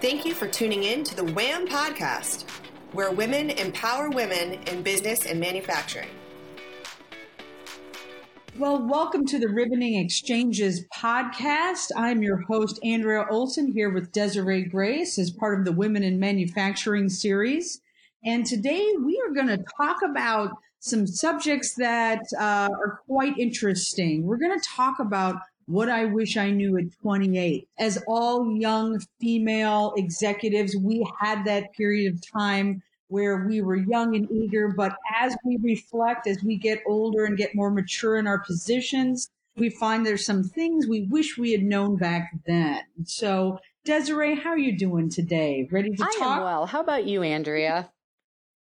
Thank you for tuning in to the WHAM podcast, where women empower women in business and manufacturing. Well, welcome to the Ribboning Exchanges podcast. I'm your host, Andrea Olson, here with Desiree Grace as part of the Women in Manufacturing series. And today we are going to talk about some subjects that uh, are quite interesting. We're going to talk about what I wish I knew at 28. As all young female executives, we had that period of time where we were young and eager, but as we reflect, as we get older and get more mature in our positions, we find there's some things we wish we had known back then. So, Desiree, how are you doing today? Ready to I talk? am well. How about you, Andrea?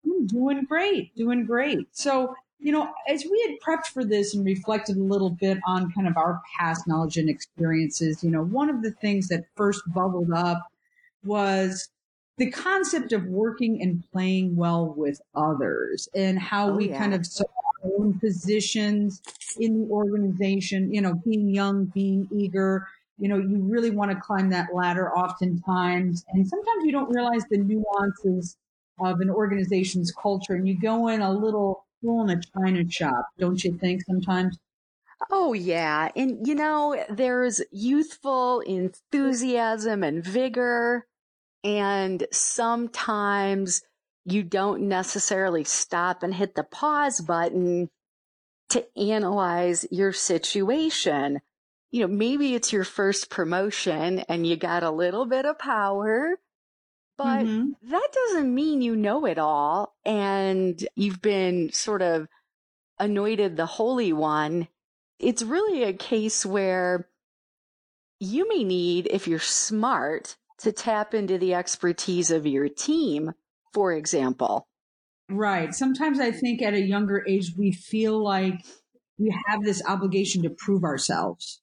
I'm doing great, doing great. So, you know, as we had prepped for this and reflected a little bit on kind of our past knowledge and experiences, you know, one of the things that first bubbled up was the concept of working and playing well with others and how Oh, we yeah. kind of saw our own positions in the organization, you know, being young, being eager. You know, you really want to climb that ladder oftentimes. And sometimes you don't realize the nuances of an organization's culture and you go in a little full in a china shop, don't you think sometimes? Oh, yeah. And, you know, there's youthful enthusiasm and vigor. And sometimes you don't necessarily stop and hit the pause button to analyze your situation. You know, maybe it's your first promotion and you got a little bit of power, but Mhm. that doesn't mean you know it all and you've been sort of anointed the Holy One. It's really a case where you may need, if you're smart, to tap into the expertise of your team, for example. Right. Sometimes I think at a younger age, we feel like we have this obligation to prove ourselves.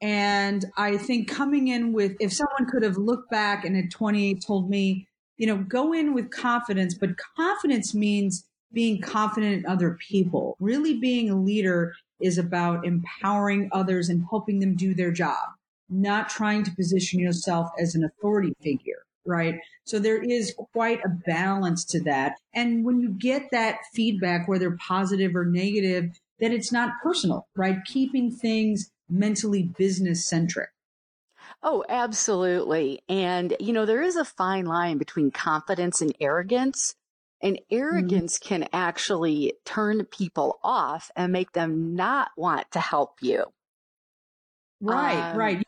And I think coming in with, if someone could have looked back and at 28 told me, you know, go in with confidence, but confidence means being confident in other people. Really being a leader is about empowering others and helping them do their job, not trying to position yourself as an authority figure, right? So there is quite a balance to that. And when you get that feedback, whether positive or negative, that it's not personal, right? Keeping things mentally business centric. Oh, absolutely. And, you know, there is a fine line between confidence and arrogance. And arrogance can actually turn people off and make them not want to help you. Right, Um, right. You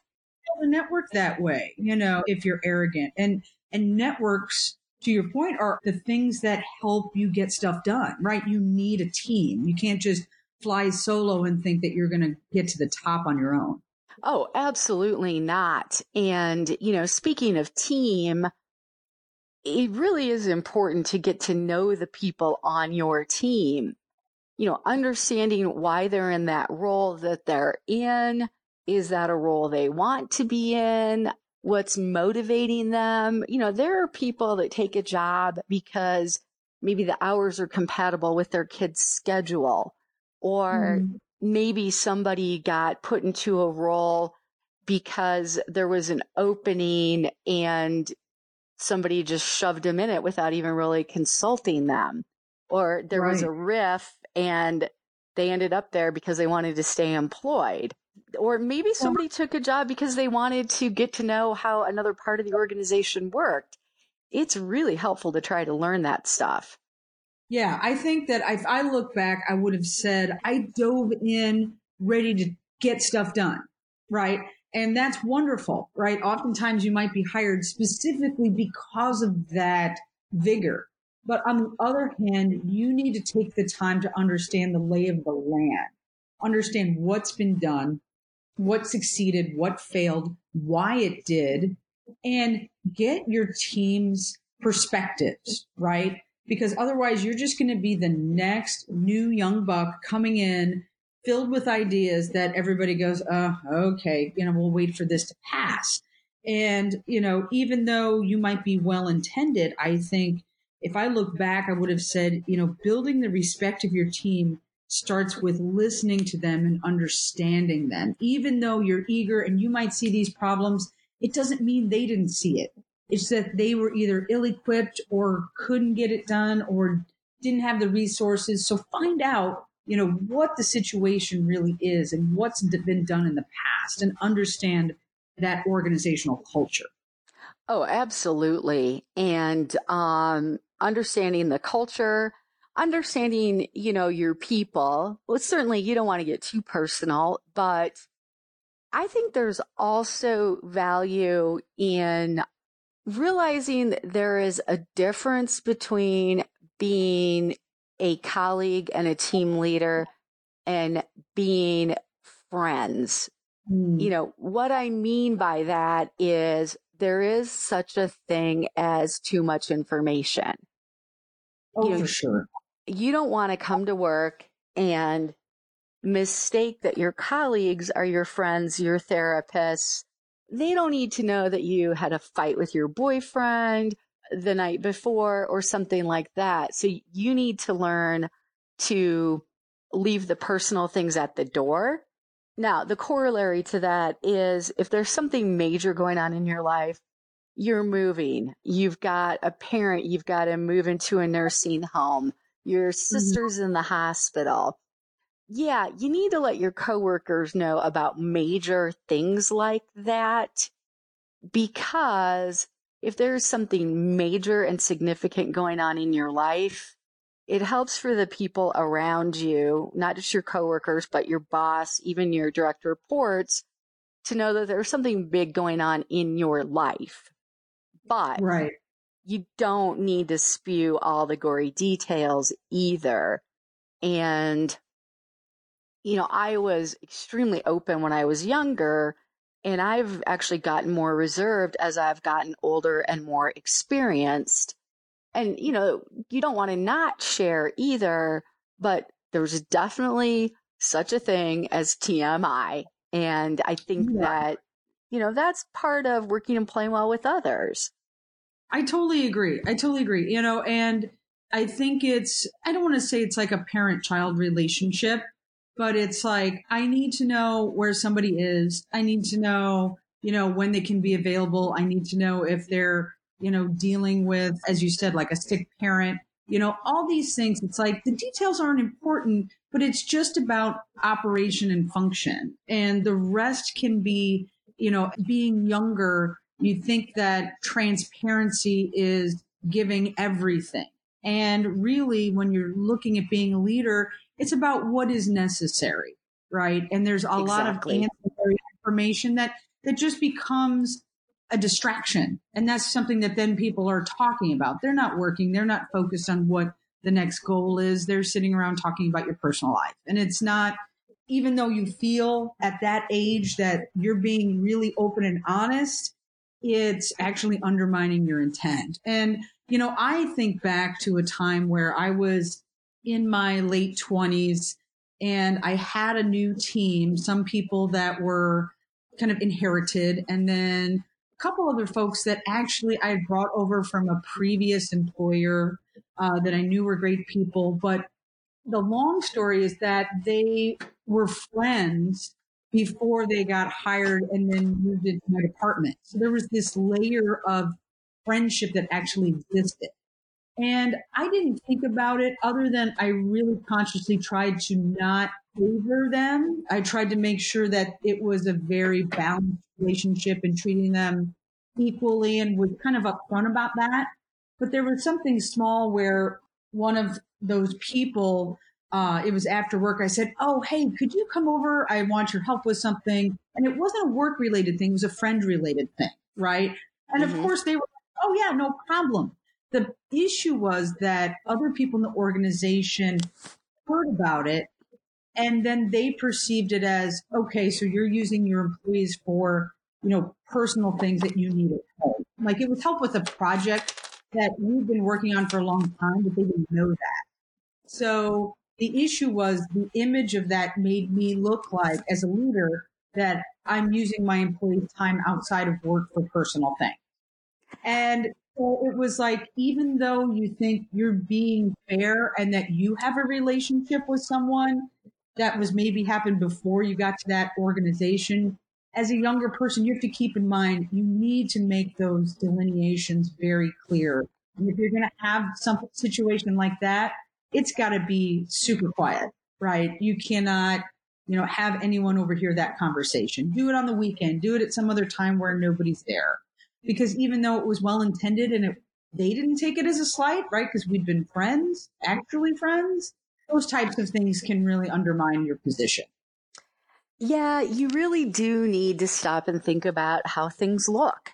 build a network that way, you know, if you're arrogant. And and networks, to your point, are the things that help you get stuff done, right? You need a team. You can't just fly solo and think that you're gonna get to the top on your own. Oh, absolutely not. And, you know, speaking of team, it really is important to get to know the people on your team. You know, understanding why they're in that role that they're in. Is that a role they want to be in? What's motivating them? You know, there are people that take a job because maybe the hours are compatible with their kid's schedule or Mhm. maybe somebody got put into a role because there was an opening and somebody just shoved them in it without even really consulting them. Or there was a RIF and they ended up there because they wanted to stay employed. Or maybe somebody took a job because they wanted to get to know how another part of the organization worked. It's really helpful to try to learn that stuff. Yeah, I think that if I look back, I would have said I dove in ready to get stuff done, right? And that's wonderful, right? Oftentimes you might be hired specifically because of that vigor. But on the other hand, you need to take the time to understand the lay of the land, understand what's been done, what succeeded, what failed, why it did, and get your team's perspectives, right? Because otherwise you're just going to be the next new young buck coming in filled with ideas that everybody goes, uh, okay, you know, we'll wait for this to pass. And, you know, even though you might be well intended, I think if I look back, I would have said, you know, building the respect of your team starts with listening to them and understanding them. Even though you're eager and you might see these problems, it doesn't mean they didn't see it. It's that they were either ill equipped or couldn't get it done or didn't have the resources. So find out, you know, what the situation really is and what's been done in the past and understand that organizational culture. Oh, absolutely. And um, understanding the culture, understanding, you know, your people. Well, certainly you don't want to get too personal, but I think there's also value in realizing that there is a difference between being a colleague and a team leader and being friends. Mm. You know, what I mean by that is there is such a thing as too much information. Oh, you know, for sure. You don't want to come to work and mistake that your colleagues are your friends, your therapists. They don't need to know that you had a fight with your boyfriend the night before or something like that. So you need to learn to leave the personal things at the door. Now, the corollary to that is if there's something major going on in your life, you're moving, you've got a parent, you've got to move into a nursing home, your mm-hmm. sister's in the hospital. Yeah, you need to let your coworkers know about major things like that because if there's something major and significant going on in your life, it helps for the people around you, not just your coworkers, but your boss, even your direct reports, to know that there's something big going on in your life. But right. you don't need to spew all the gory details either. And, you know, I was extremely open when I was younger and I've actually gotten more reserved as I've gotten older and more experienced. And, you know, you don't want to not share either, but there's definitely such a thing as TMI. And I think yeah. that, you know, that's part of working and playing well with others. I totally agree. I totally agree. You know, and I think it's, I don't want to say it's like a parent child relationship, but it's like I need to know where somebody is. I need to know, you know, when they can be available. I need to know if they're, you know, dealing with, as you said, like a sick parent. You know, all these things. It's like the details aren't important, but it's just about operation and function, and the rest can be, you know, being younger. You think that transparency is giving everything. And really, when you're looking at being a leader, it's about what is necessary, right? And there's a exactly. lot of ancillary information that that just becomes a distraction. And that's something that then people are talking about. They're not working, they're not focused on what the next goal is. They're sitting around talking about your personal life. And it's not even though you feel at that age that you're being really open and honest, it's actually undermining your intent. And, you know, I think back to a time where I was in my late 20s and I had a new team, some people that were kind of inherited, and then a couple other folks that actually I brought over from a previous employer uh, that I knew were great people. But the long story is that they were friends before they got hired and then moved into my department. So there was this layer of friendship that actually existed. And I didn't think about it other than I really consciously tried to not favor them. I tried to make sure that it was a very balanced relationship and treating them equally and was kind of upfront about that. But there was something small where one of those people, uh, it was after work. I said, Oh, hey, could you come over? I want your help with something. And it wasn't a work related thing. It was a friend related thing. Right. And mm-hmm. of course they were, Oh yeah, no problem. The issue was that other people in the organization heard about it and then they perceived it as okay, so you're using your employees for, you know, personal things that you need at home. Like it was help with a project that we've been working on for a long time, but they didn't know that. So the issue was the image of that made me look like as a leader that I'm using my employees' time outside of work for personal things. And so it was like, even though you think you're being fair and that you have a relationship with someone that was maybe happened before you got to that organization, as a younger person, you have to keep in mind you need to make those delineations very clear. If you're going to have some situation like that, it's got to be super quiet, right? You cannot, you know, have anyone overhear that conversation. Do it on the weekend. Do it at some other time where nobody's there. Because even though it was well intended and it, they didn't take it as a slight, right? Because we'd been friends, actually friends. Those types of things can really undermine your position. Yeah, you really do need to stop and think about how things look.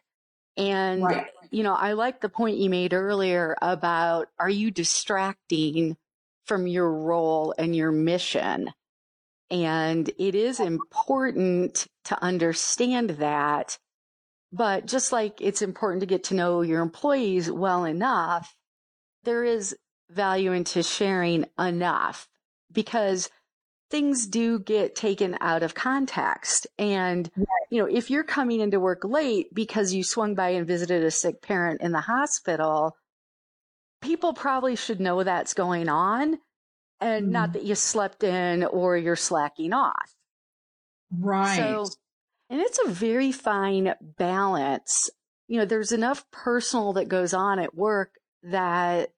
And, right. you know, I like the point you made earlier about are you distracting from your role and your mission? And it is important to understand that. But just like it's important to get to know your employees well enough, there is value into sharing enough because things do get taken out of context. And, you know, if you're coming into work late because you swung by and visited a sick parent in the hospital, people probably should know that's going on and mm. not that you slept in or you're slacking off. Right. So, and it's a very fine balance. You know, there's enough personal that goes on at work that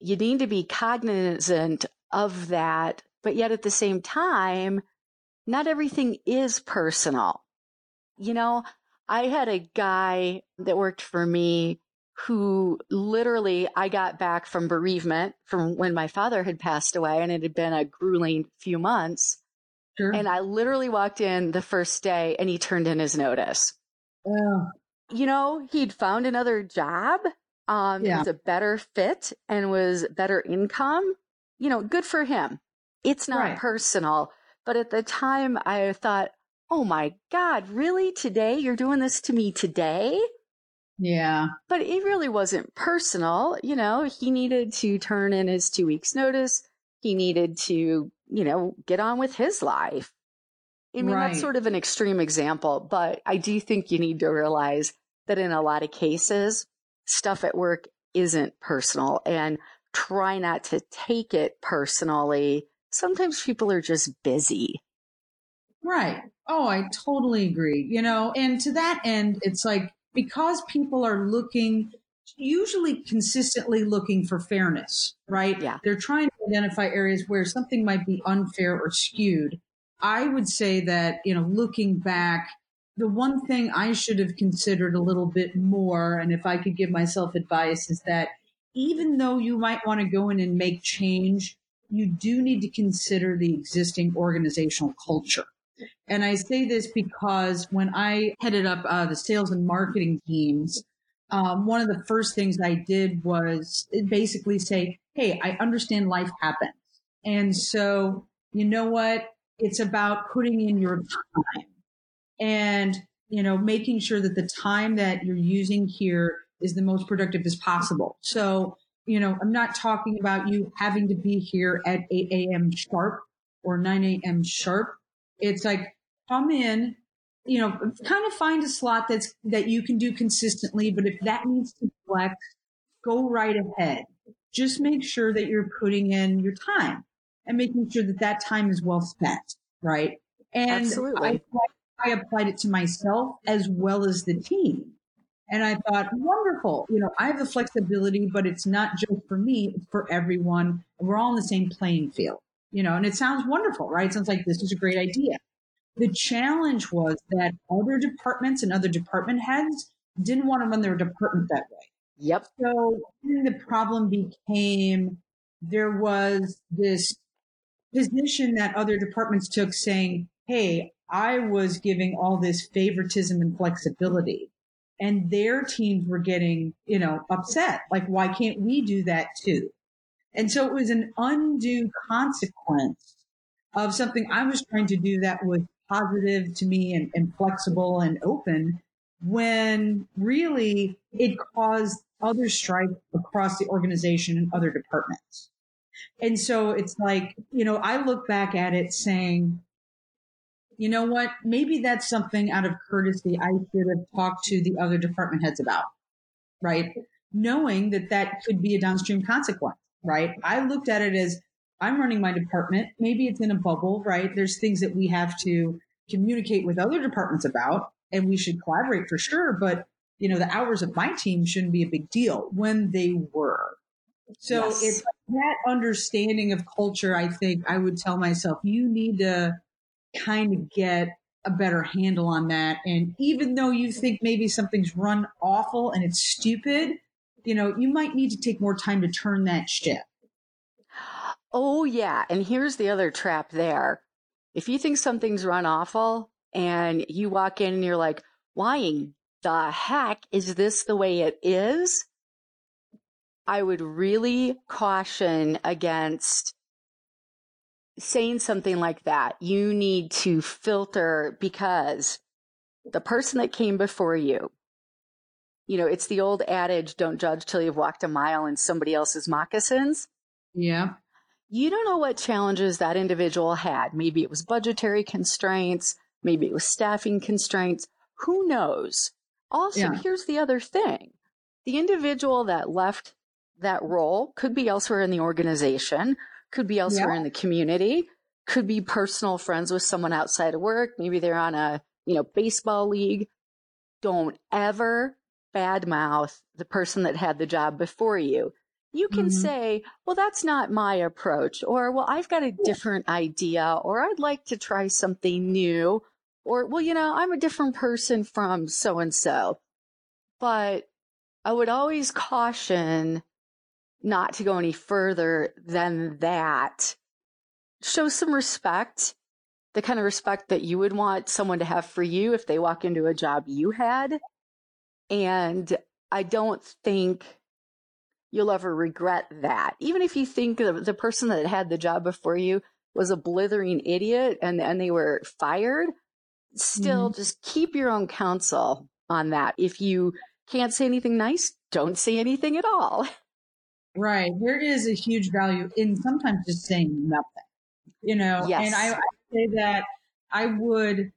you need to be cognizant of that but yet at the same time, not everything is personal. You know, I had a guy that worked for me who literally I got back from bereavement from when my father had passed away and it had been a grueling few months. Sure. And I literally walked in the first day and he turned in his notice. Yeah. You know, he'd found another job. Um, yeah. it was a better fit and was better income. You know, good for him. It's not right. personal. But at the time, I thought, oh my God, really? Today? You're doing this to me today? Yeah. But it really wasn't personal. You know, he needed to turn in his two weeks' notice. He needed to, you know, get on with his life. I mean, right. that's sort of an extreme example, but I do think you need to realize that in a lot of cases, stuff at work isn't personal and try not to take it personally sometimes people are just busy. Right. Oh, I totally agree. You know, and to that end, it's like because people are looking, usually consistently looking for fairness, right? Yeah. They're trying to identify areas where something might be unfair or skewed. I would say that, you know, looking back, the one thing I should have considered a little bit more, and if I could give myself advice, is that even though you might want to go in and make change, you do need to consider the existing organizational culture. And I say this because when I headed up uh, the sales and marketing teams, um, one of the first things I did was basically say, Hey, I understand life happens. And so, you know what? It's about putting in your time and, you know, making sure that the time that you're using here is the most productive as possible. So you know, I'm not talking about you having to be here at 8 a.m. sharp or 9 a.m. sharp. It's like come in, you know, kind of find a slot that's that you can do consistently. But if that needs to flex, go right ahead. Just make sure that you're putting in your time and making sure that that time is well spent, right? And Absolutely. I, I applied it to myself as well as the team. And I thought, wonderful. You know, I have the flexibility, but it's not just for me, it's for everyone. We're all in the same playing field, you know, and it sounds wonderful, right? It sounds like this is a great idea. The challenge was that other departments and other department heads didn't want to run their department that way. Yep. So the problem became there was this position that other departments took saying, Hey, I was giving all this favoritism and flexibility and their teams were getting, you know, upset. Like, why can't we do that too? And so it was an undue consequence of something I was trying to do that was positive to me and, and flexible and open when really it caused other strife across the organization and other departments. And so it's like, you know, I look back at it saying, you know what? Maybe that's something out of courtesy I should have talked to the other department heads about, right? Knowing that that could be a downstream consequence, right? I looked at it as I'm running my department. Maybe it's in a bubble, right? There's things that we have to communicate with other departments about, and we should collaborate for sure. But, you know, the hours of my team shouldn't be a big deal when they were. So yes. it's that understanding of culture. I think I would tell myself, you need to kind of get a better handle on that. And even though you think maybe something's run awful and it's stupid, you know, you might need to take more time to turn that ship. Oh, yeah. And here's the other trap there. If you think something's run awful and you walk in and you're like, why in the heck is this the way it is? I would really caution against saying something like that. You need to filter because the person that came before you, you know, it's the old adage, don't judge till you've walked a mile in somebody else's moccasins. Yeah. You don't know what challenges that individual had. Maybe it was budgetary constraints. Maybe it was staffing constraints. Who knows? Also, yeah. here's the other thing. The individual that left that role could be elsewhere in the organization, could be elsewhere yeah. in the community, could be personal friends with someone outside of work. Maybe they're on a, you know, baseball league. Don't ever badmouth the person that had the job before you. You can mm-hmm. say, well, that's not my approach, or, well, I've got a different idea, or I'd like to try something new, or, well, you know, I'm a different person from so and so. But I would always caution not to go any further than that. Show some respect, the kind of respect that you would want someone to have for you if they walk into a job you had. And I don't think you'll ever regret that. Even if you think the, the person that had the job before you was a blithering idiot and, and they were fired, still mm-hmm. just keep your own counsel on that. If you can't say anything nice, don't say anything at all. Right. There is a huge value in sometimes just saying nothing, you know, yes. and I, I say that I would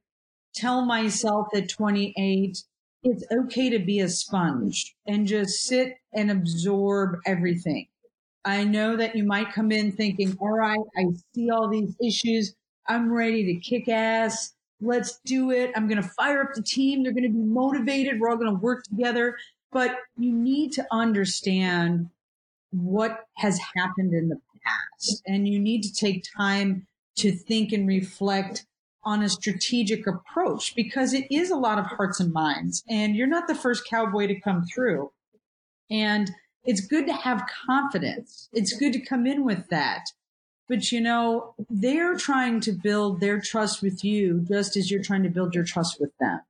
tell myself at 28, it's okay to be a sponge and just sit and absorb everything. I know that you might come in thinking, all right, I see all these issues. I'm ready to kick ass. Let's do it. I'm going to fire up the team. They're going to be motivated. We're all going to work together. But you need to understand what has happened in the past. And you need to take time to think and reflect on a strategic approach because it is a lot of hearts and minds. And you're not the first cowboy to come through. And it's good to have confidence. It's good to come in with that. But you know, they're trying to build their trust with you just as you're trying to build your trust with them.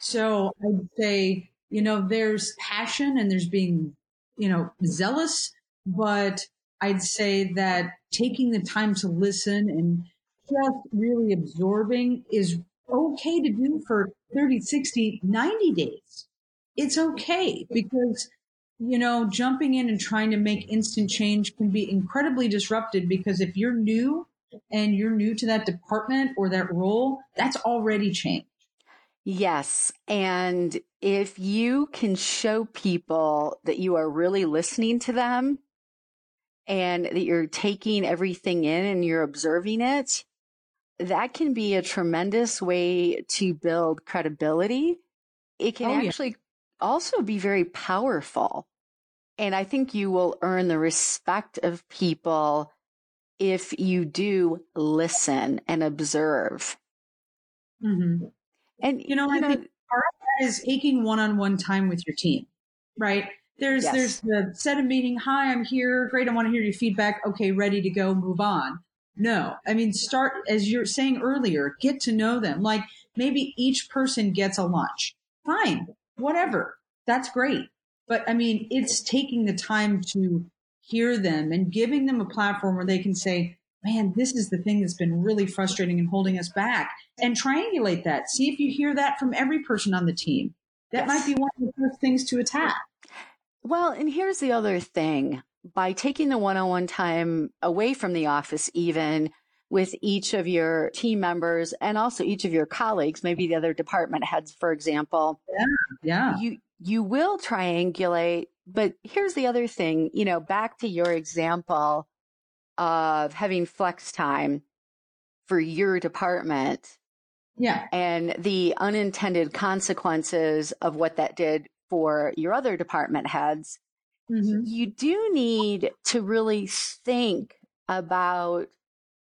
So I'd say, you know, there's passion and there's being you know, zealous, but I'd say that taking the time to listen and just really absorbing is okay to do for 30, 60, 90 days. It's okay because, you know, jumping in and trying to make instant change can be incredibly disrupted because if you're new and you're new to that department or that role, that's already changed. Yes. And if you can show people that you are really listening to them and that you're taking everything in and you're observing it, that can be a tremendous way to build credibility. It can oh, actually yeah. also be very powerful. And I think you will earn the respect of people if you do listen and observe. Mm-hmm. And you know, you I know, think part of that is taking one-on-one time with your team, right? There's yes. there's the set a meeting. Hi, I'm here. Great, I want to hear your feedback. Okay, ready to go. Move on. No, I mean, start as you're saying earlier. Get to know them. Like maybe each person gets a lunch. Fine, whatever. That's great. But I mean, it's taking the time to hear them and giving them a platform where they can say, man, this is the thing that's been really frustrating and holding us back. And triangulate that. See if you hear that from every person on the team. That yes. might be one of the first things to attack. Well, and here's the other thing by taking the one on one time away from the office, even with each of your team members and also each of your colleagues, maybe the other department heads, for example. Yeah. Yeah. You, you will triangulate. But here's the other thing, you know, back to your example of having flex time for your department, Yeah. And the unintended consequences of what that did for your other department heads. Mm-hmm. You do need to really think about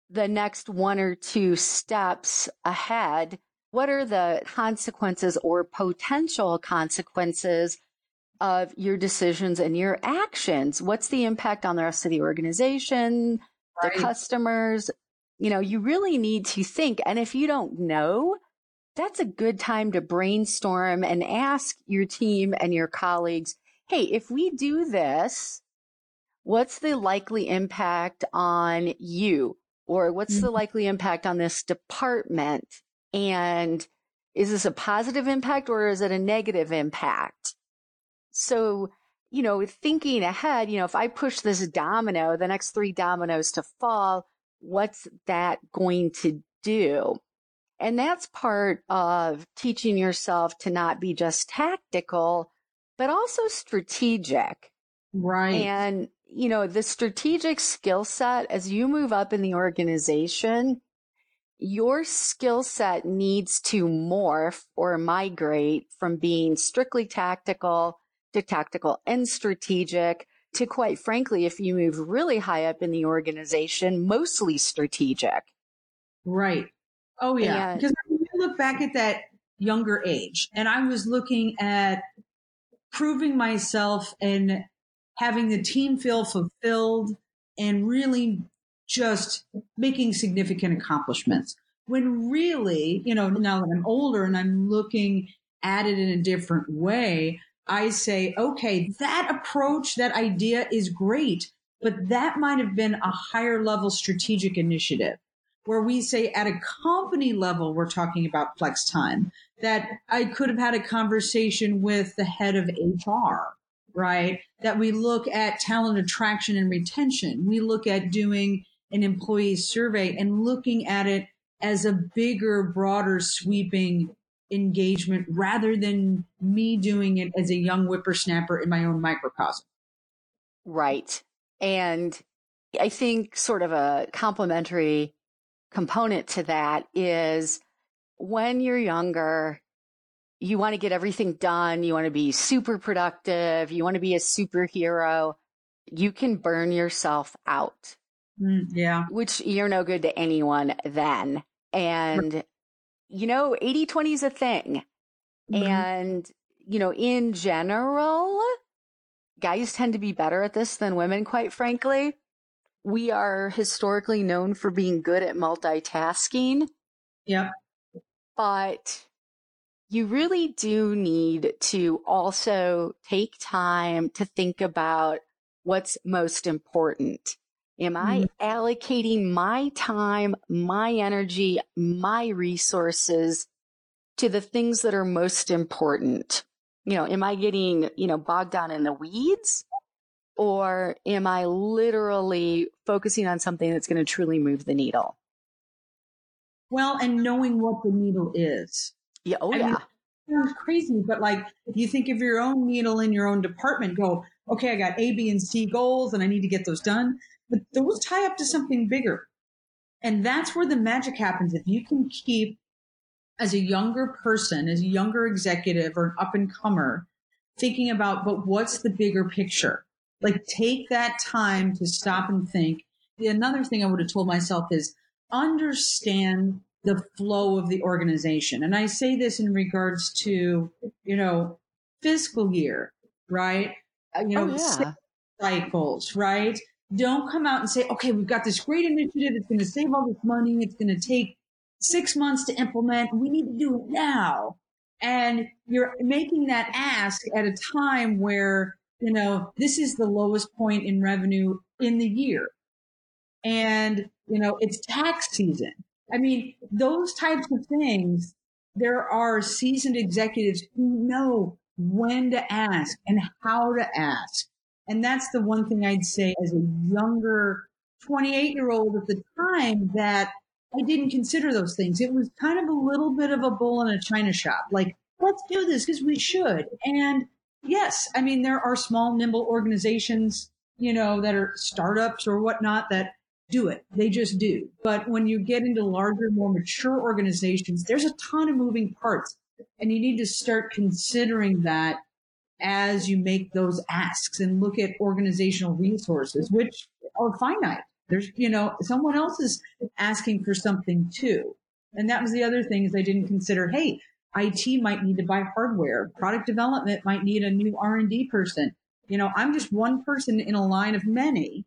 the next one or two steps ahead. What are the consequences or potential consequences of your decisions and your actions? What's the impact on the rest of the organization, right. the customers? You know, you really need to think. And if you don't know, that's a good time to brainstorm and ask your team and your colleagues, Hey, if we do this, what's the likely impact on you? Or what's mm-hmm. the likely impact on this department? And is this a positive impact or is it a negative impact? So, you know, thinking ahead, you know, if I push this domino, the next three dominoes to fall, what's that going to do? And that's part of teaching yourself to not be just tactical, but also strategic. Right. And, you know, the strategic skill set as you move up in the organization, your skill set needs to morph or migrate from being strictly tactical to tactical and strategic to quite frankly, if you move really high up in the organization, mostly strategic. Right. Oh yeah. And, because when you look back at that younger age and I was looking at proving myself and having the team feel fulfilled and really just making significant accomplishments. When really, you know, now that I'm older and I'm looking at it in a different way, I say, okay, that approach, that idea is great, but that might have been a higher level strategic initiative where we say at a company level, we're talking about flex time, that I could have had a conversation with the head of HR, right? That we look at talent attraction and retention. We look at doing an employee survey and looking at it as a bigger, broader, sweeping engagement rather than me doing it as a young whippersnapper in my own microcosm. Right. And I think sort of a complementary component to that is when you're younger, you want to get everything done. You want to be super productive. You want to be a superhero. You can burn yourself out. Mm, yeah. Which you're no good to anyone then. And you know, 80 20 is a thing. Mm-hmm. And, you know, in general, guys tend to be better at this than women, quite frankly. We are historically known for being good at multitasking. Yep. But you really do need to also take time to think about what's most important. Am I mm-hmm. allocating my time, my energy, my resources to the things that are most important? You know, am I getting, you know, bogged down in the weeds? Or am I literally focusing on something that's going to truly move the needle? Well, and knowing what the needle is. Yeah. Oh, I yeah. Mean, sounds crazy, but like if you think of your own needle in your own department, go, okay, I got A, B, and C goals and I need to get those done but those tie up to something bigger. And that's where the magic happens. If you can keep as a younger person, as a younger executive or an up and comer, thinking about, but what's the bigger picture? Like take that time to stop and think. The another thing I would have told myself is understand the flow of the organization. And I say this in regards to, you know, fiscal year, right? Uh, you know, oh, yeah. cycles, right? Don't come out and say, okay, we've got this great initiative. It's going to save all this money. It's going to take six months to implement. We need to do it now. And you're making that ask at a time where, you know, this is the lowest point in revenue in the year. And, you know, it's tax season. I mean, those types of things, there are seasoned executives who know when to ask and how to ask. And that's the one thing I'd say as a younger 28 year old at the time that I didn't consider those things. It was kind of a little bit of a bull in a china shop. Like, let's do this because we should. And yes, I mean, there are small, nimble organizations, you know, that are startups or whatnot that do it. They just do. But when you get into larger, more mature organizations, there's a ton of moving parts and you need to start considering that as you make those asks and look at organizational resources, which are finite. There's, you know, someone else is asking for something too. And that was the other thing is they didn't consider, hey, IT might need to buy hardware. Product development might need a new R&D person. You know, I'm just one person in a line of many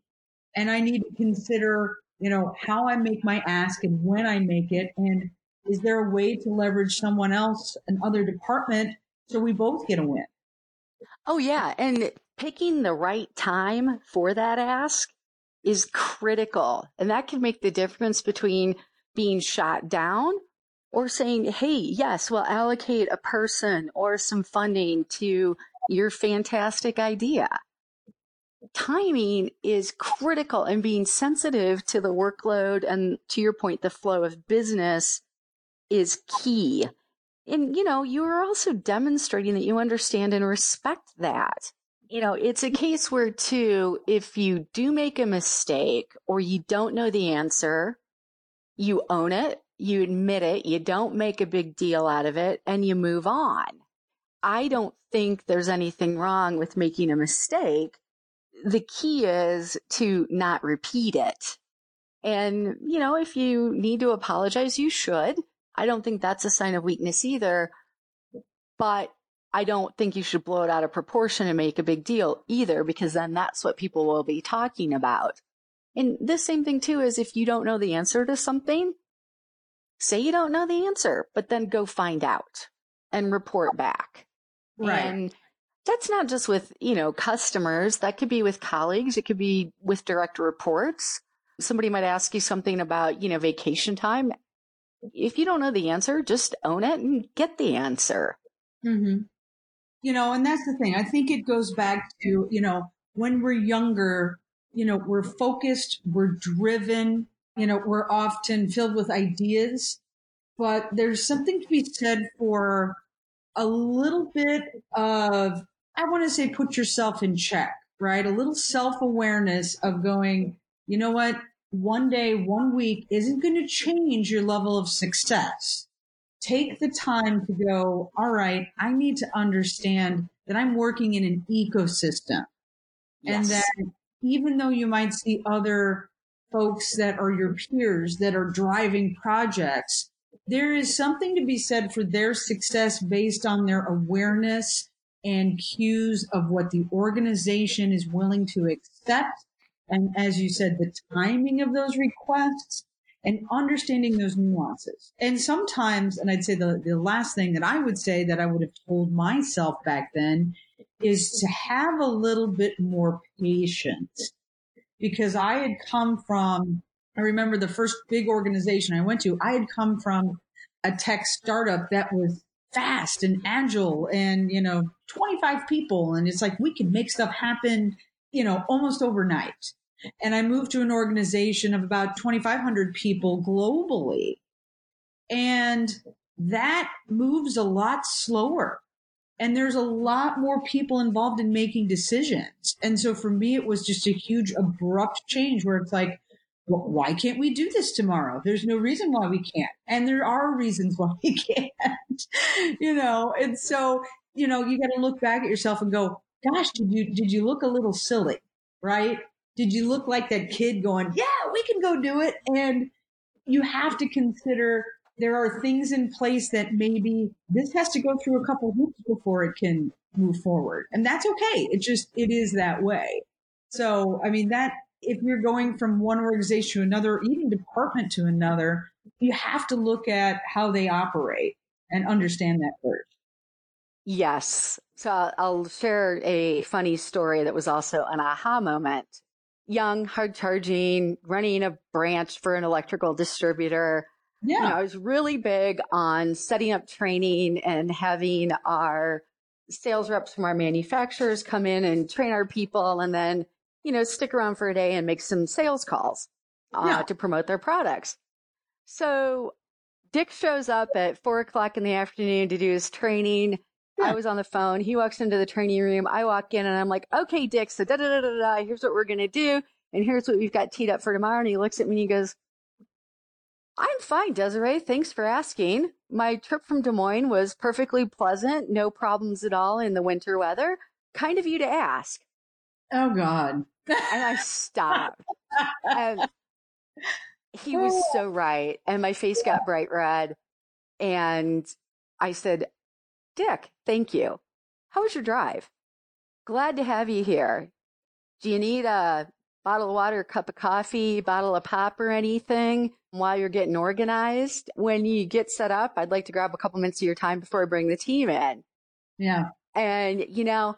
and I need to consider, you know, how I make my ask and when I make it. And is there a way to leverage someone else, another department, so we both get a win? Oh, yeah. And picking the right time for that ask is critical. And that can make the difference between being shot down or saying, Hey, yes, we'll allocate a person or some funding to your fantastic idea. Timing is critical and being sensitive to the workload and to your point, the flow of business is key. And, you know, you are also demonstrating that you understand and respect that. You know, it's a case where, too, if you do make a mistake or you don't know the answer, you own it, you admit it, you don't make a big deal out of it, and you move on. I don't think there's anything wrong with making a mistake. The key is to not repeat it. And, you know, if you need to apologize, you should. I don't think that's a sign of weakness either. But I don't think you should blow it out of proportion and make a big deal either, because then that's what people will be talking about. And the same thing too is if you don't know the answer to something, say you don't know the answer, but then go find out and report back. Right. And that's not just with, you know, customers. That could be with colleagues. It could be with direct reports. Somebody might ask you something about, you know, vacation time if you don't know the answer, just own it and get the answer. Mm-hmm. You know, and that's the thing. I think it goes back to, you know, when we're younger, you know, we're focused, we're driven, you know, we're often filled with ideas, but there's something to be said for a little bit of, I want to say, put yourself in check, right? A little self awareness of going, you know what? one day, one week isn't going to change your level of success. Take the time to go, all right, I need to understand that I'm working in an ecosystem. Yes. And that even though you might see other folks that are your peers that are driving projects, there is something to be said for their success based on their awareness and cues of what the organization is willing to accept and as you said, the timing of those requests and understanding those nuances. And sometimes, and I'd say the, the last thing that I would say that I would have told myself back then is to have a little bit more patience because I had come from, I remember the first big organization I went to, I had come from a tech startup that was fast and agile and, you know, 25 people. And it's like, we can make stuff happen, you know, almost overnight and I moved to an organization of about 2,500 people globally. And that moves a lot slower. And there's a lot more people involved in making decisions. And so for me, it was just a huge abrupt change where it's like, why can't we do this tomorrow? There's no reason why we can't. And there are reasons why we can't, you know? And so, you know, you got to look back at yourself and go, gosh, did you, did you look a little silly? Right did you look like that kid going, yeah, we can go do it? And you have to consider there are things in place that maybe this has to go through a couple of hoops before it can move forward. And that's okay. It just, it is that way. So, I mean, that if you're going from one organization to another, even department to another, you have to look at how they operate and understand that first. Yes. So I'll share a funny story that was also an aha moment young, hard charging, running a branch for an electrical distributor. Yeah. You know, I was really big on setting up training and having our sales reps from our manufacturers come in and train our people and then, you know, stick around for a day and make some sales calls uh, yeah. to promote their products. So Dick shows up at four o'clock in the afternoon to do his training. Yeah. I was on the phone. He walks into the training room. I walk in and I'm like, okay, Dick, so da da da da da. Here's what we're going to do. And here's what we've got teed up for tomorrow. And he looks at me and he goes, I'm fine, Desiree. Thanks for asking. My trip from Des Moines was perfectly pleasant, no problems at all in the winter weather. Kind of you to ask. Oh, God. and I stopped. and he was so oh. right. And my face got bright red. And I said, Dick, thank you. How was your drive? Glad to have you here. Do you need a bottle of water, cup of coffee, bottle of pop or anything while you're getting organized? When you get set up, I'd like to grab a couple minutes of your time before I bring the team in. Yeah. And, you know,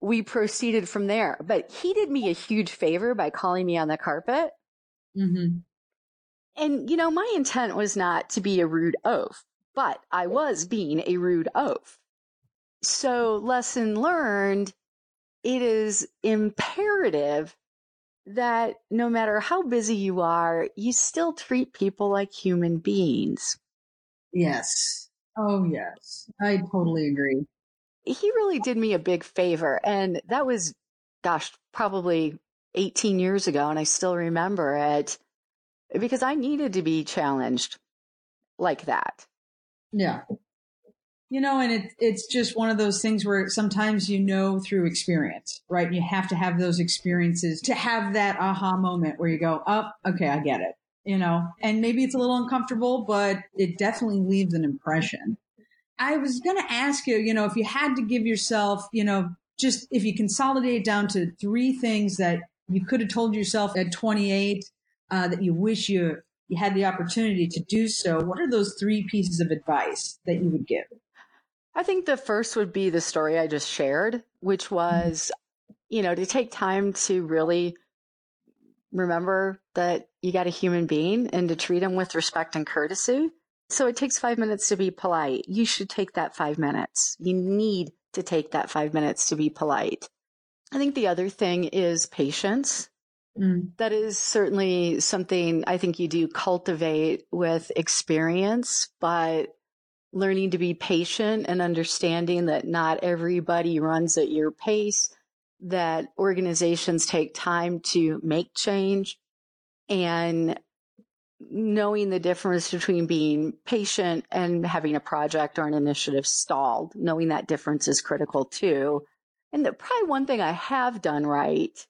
we proceeded from there. But he did me a huge favor by calling me on the carpet. Mm-hmm. And, you know, my intent was not to be a rude oaf, but I was being a rude oaf. So, lesson learned it is imperative that no matter how busy you are, you still treat people like human beings. Yes. Oh, yes. I totally agree. He really did me a big favor. And that was, gosh, probably 18 years ago. And I still remember it because I needed to be challenged like that. Yeah. You know, and it, it's just one of those things where sometimes you know through experience, right? You have to have those experiences to have that aha moment where you go, oh, okay, I get it. You know, and maybe it's a little uncomfortable, but it definitely leaves an impression. I was going to ask you, you know, if you had to give yourself, you know, just if you consolidate down to three things that you could have told yourself at 28 uh, that you wish you you had the opportunity to do so, what are those three pieces of advice that you would give? I think the first would be the story I just shared, which mm-hmm. was, you know, to take time to really remember that you got a human being and to treat them with respect and courtesy. So it takes five minutes to be polite. You should take that five minutes. You need to take that five minutes to be polite. I think the other thing is patience. Mm. That is certainly something I think you do cultivate with experience, but learning to be patient and understanding that not everybody runs at your pace, that organizations take time to make change, and knowing the difference between being patient and having a project or an initiative stalled, knowing that difference is critical too. And the, probably one thing I have done right,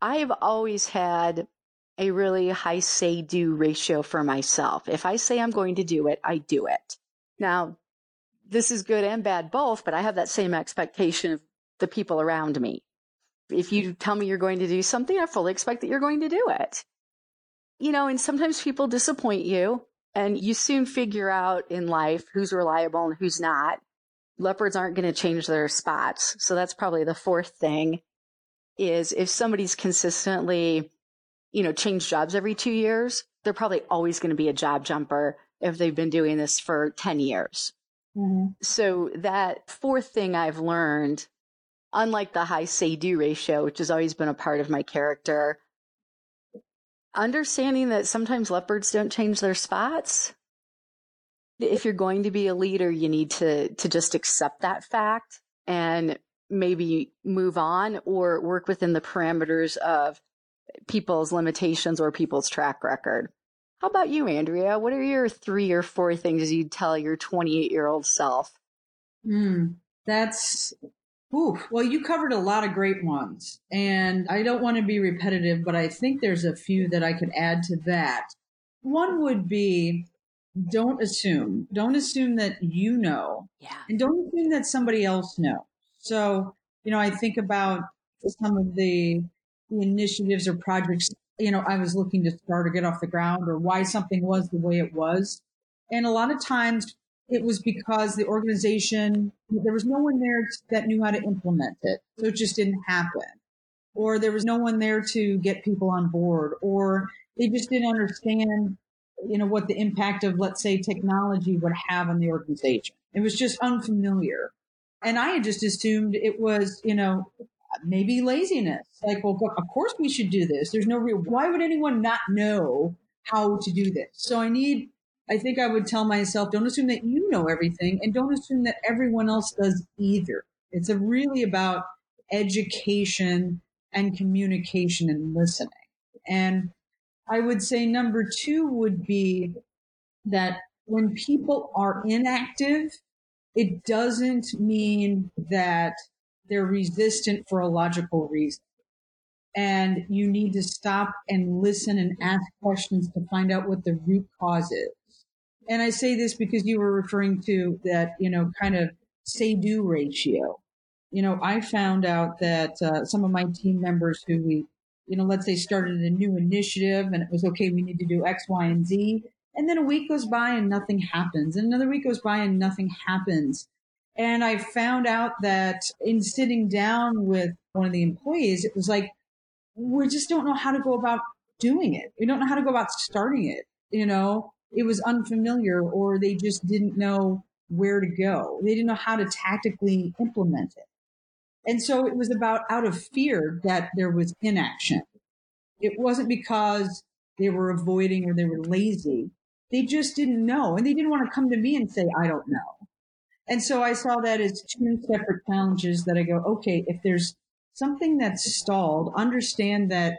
I have always had a really high say do ratio for myself. If I say I'm going to do it, I do it. Now, this is good and bad both, but I have that same expectation of the people around me. If you mm-hmm. tell me you're going to do something, I fully expect that you're going to do it. You know, and sometimes people disappoint you, and you soon figure out in life who's reliable and who's not. Leopards aren't going to change their spots. So that's probably the fourth thing is if somebody's consistently, you know, change jobs every two years, they're probably always going to be a job jumper if they've been doing this for 10 years. Mm-hmm. So that fourth thing I've learned, unlike the high say do ratio, which has always been a part of my character, understanding that sometimes leopards don't change their spots. If you're going to be a leader, you need to, to just accept that fact and maybe move on or work within the parameters of people's limitations or people's track record. How about you, Andrea? What are your three or four things you'd tell your 28 year old self? Mm, that's, ooh, well, you covered a lot of great ones. And I don't want to be repetitive, but I think there's a few that I could add to that. One would be don't assume. Don't assume that you know. Yeah. And don't assume that somebody else knows. So, you know, I think about some of the, the initiatives or projects you know, I was looking to start or get off the ground or why something was the way it was. And a lot of times it was because the organization, there was no one there that knew how to implement it. So it just didn't happen. Or there was no one there to get people on board or they just didn't understand, you know, what the impact of, let's say, technology would have on the organization. It was just unfamiliar. And I had just assumed it was, you know, maybe laziness. Like, well, of course we should do this. There's no real, why would anyone not know how to do this? So I need, I think I would tell myself, don't assume that you know everything and don't assume that everyone else does either. It's really about education and communication and listening. And I would say number two would be that when people are inactive, it doesn't mean that they're resistant for a logical reason. And you need to stop and listen and ask questions to find out what the root cause is. And I say this because you were referring to that, you know, kind of say do ratio. You know, I found out that uh, some of my team members who we, you know, let's say started a new initiative and it was okay, we need to do X, Y, and Z. And then a week goes by and nothing happens. And another week goes by and nothing happens. And I found out that in sitting down with one of the employees, it was like, we just don't know how to go about doing it. We don't know how to go about starting it. You know, it was unfamiliar or they just didn't know where to go. They didn't know how to tactically implement it. And so it was about out of fear that there was inaction. It wasn't because they were avoiding or they were lazy. They just didn't know. And they didn't want to come to me and say, I don't know. And so I saw that as two separate challenges that I go, okay, if there's something that's stalled, understand that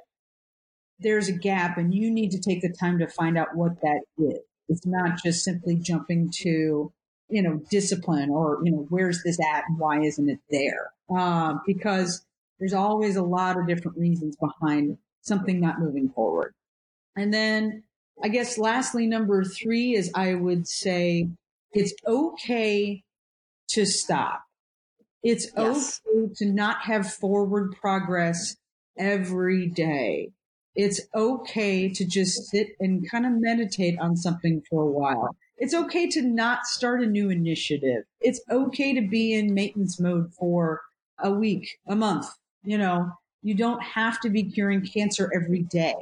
there's a gap and you need to take the time to find out what that is. It's not just simply jumping to, you know, discipline or, you know, where's this at and why isn't it there? Uh, because there's always a lot of different reasons behind something not moving forward. And then I guess lastly, number three is I would say it's okay to stop. It's yes. okay to not have forward progress every day. It's okay to just sit and kind of meditate on something for a while. It's okay to not start a new initiative. It's okay to be in maintenance mode for a week, a month. You know, you don't have to be curing cancer every day.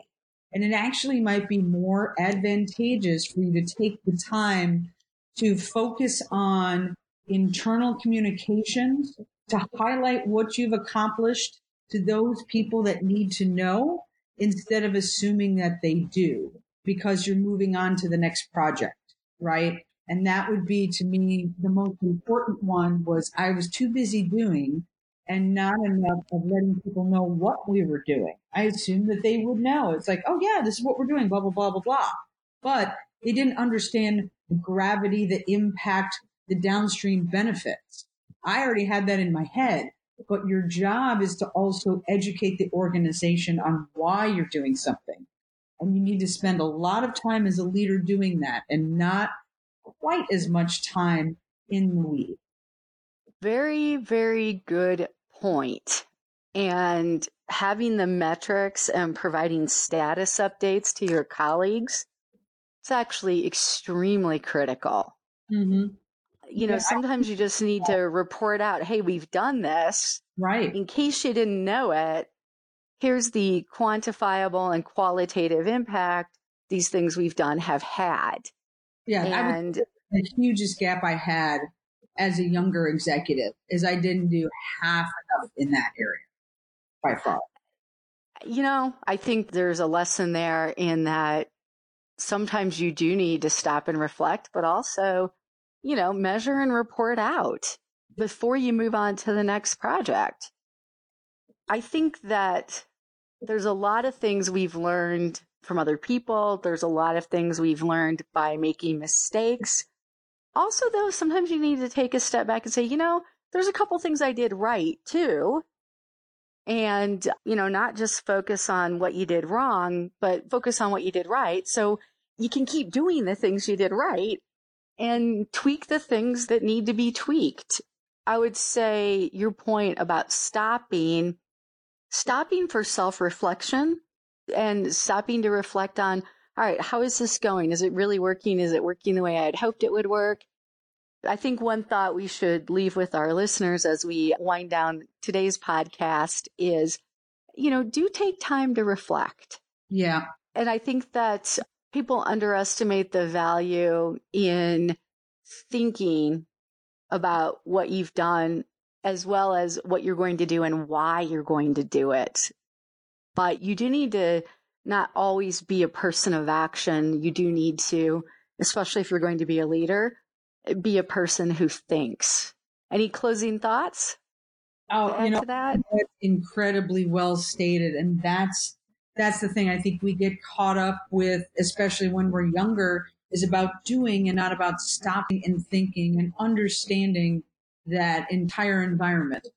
And it actually might be more advantageous for you to take the time to focus on internal communications to highlight what you've accomplished to those people that need to know instead of assuming that they do because you're moving on to the next project, right? And that would be to me the most important one was I was too busy doing and not enough of letting people know what we were doing. I assumed that they would know. It's like, oh yeah, this is what we're doing, blah, blah, blah, blah, blah. But they didn't understand the gravity, the impact, the downstream benefits. I already had that in my head, but your job is to also educate the organization on why you're doing something. And you need to spend a lot of time as a leader doing that and not quite as much time in the weed. Very, very good point. And having the metrics and providing status updates to your colleagues, it's actually extremely critical. Mm-hmm you know, yeah, sometimes you just need to report out, hey, we've done this. Right. In case you didn't know it, here's the quantifiable and qualitative impact these things we've done have had. Yeah. And the hugest gap I had as a younger executive is I didn't do half enough in that area by far. You know, I think there's a lesson there in that sometimes you do need to stop and reflect, but also you know, measure and report out before you move on to the next project. I think that there's a lot of things we've learned from other people. There's a lot of things we've learned by making mistakes. Also, though, sometimes you need to take a step back and say, you know, there's a couple things I did right too. And, you know, not just focus on what you did wrong, but focus on what you did right. So you can keep doing the things you did right and tweak the things that need to be tweaked. I would say your point about stopping, stopping for self reflection and stopping to reflect on, all right, how is this going? Is it really working? Is it working the way I had hoped it would work? I think one thought we should leave with our listeners as we wind down today's podcast is, you know, do take time to reflect. Yeah. And I think that people underestimate the value in thinking about what you've done as well as what you're going to do and why you're going to do it. But you do need to not always be a person of action. You do need to, especially if you're going to be a leader, be a person who thinks. Any closing thoughts? Oh, you know, that? that's incredibly well stated. And that's that's the thing I think we get caught up with, especially when we're younger, is about doing and not about stopping and thinking and understanding that entire environment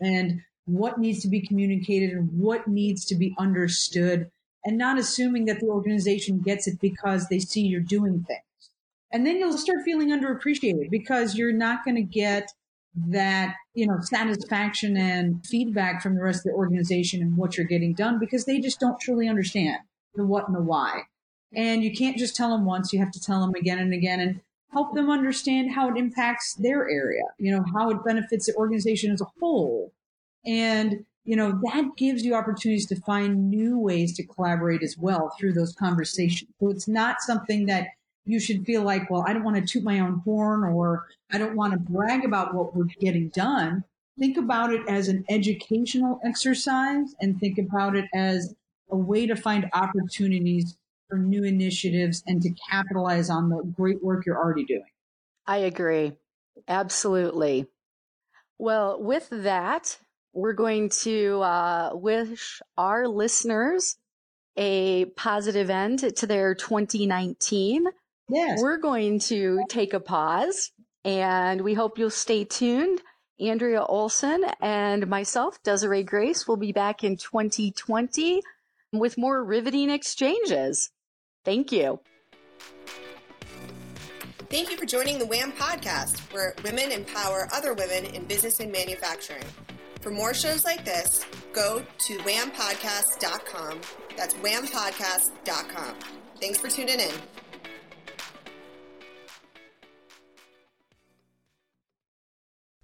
and what needs to be communicated and what needs to be understood and not assuming that the organization gets it because they see you're doing things. And then you'll start feeling underappreciated because you're not going to get that, you know, satisfaction and feedback from the rest of the organization and what you're getting done because they just don't truly understand the what and the why. And you can't just tell them once, you have to tell them again and again and help them understand how it impacts their area, you know, how it benefits the organization as a whole. And, you know, that gives you opportunities to find new ways to collaborate as well through those conversations. So it's not something that you should feel like, well, I don't want to toot my own horn or I don't want to brag about what we're getting done. Think about it as an educational exercise and think about it as a way to find opportunities for new initiatives and to capitalize on the great work you're already doing. I agree. Absolutely. Well, with that, we're going to uh, wish our listeners a positive end to their 2019. Yes. We're going to take a pause and we hope you'll stay tuned. Andrea Olson and myself, Desiree Grace, will be back in 2020 with more riveting exchanges. Thank you. Thank you for joining the WHAM podcast, where women empower other women in business and manufacturing. For more shows like this, go to whampodcast.com. That's whampodcast.com. Thanks for tuning in.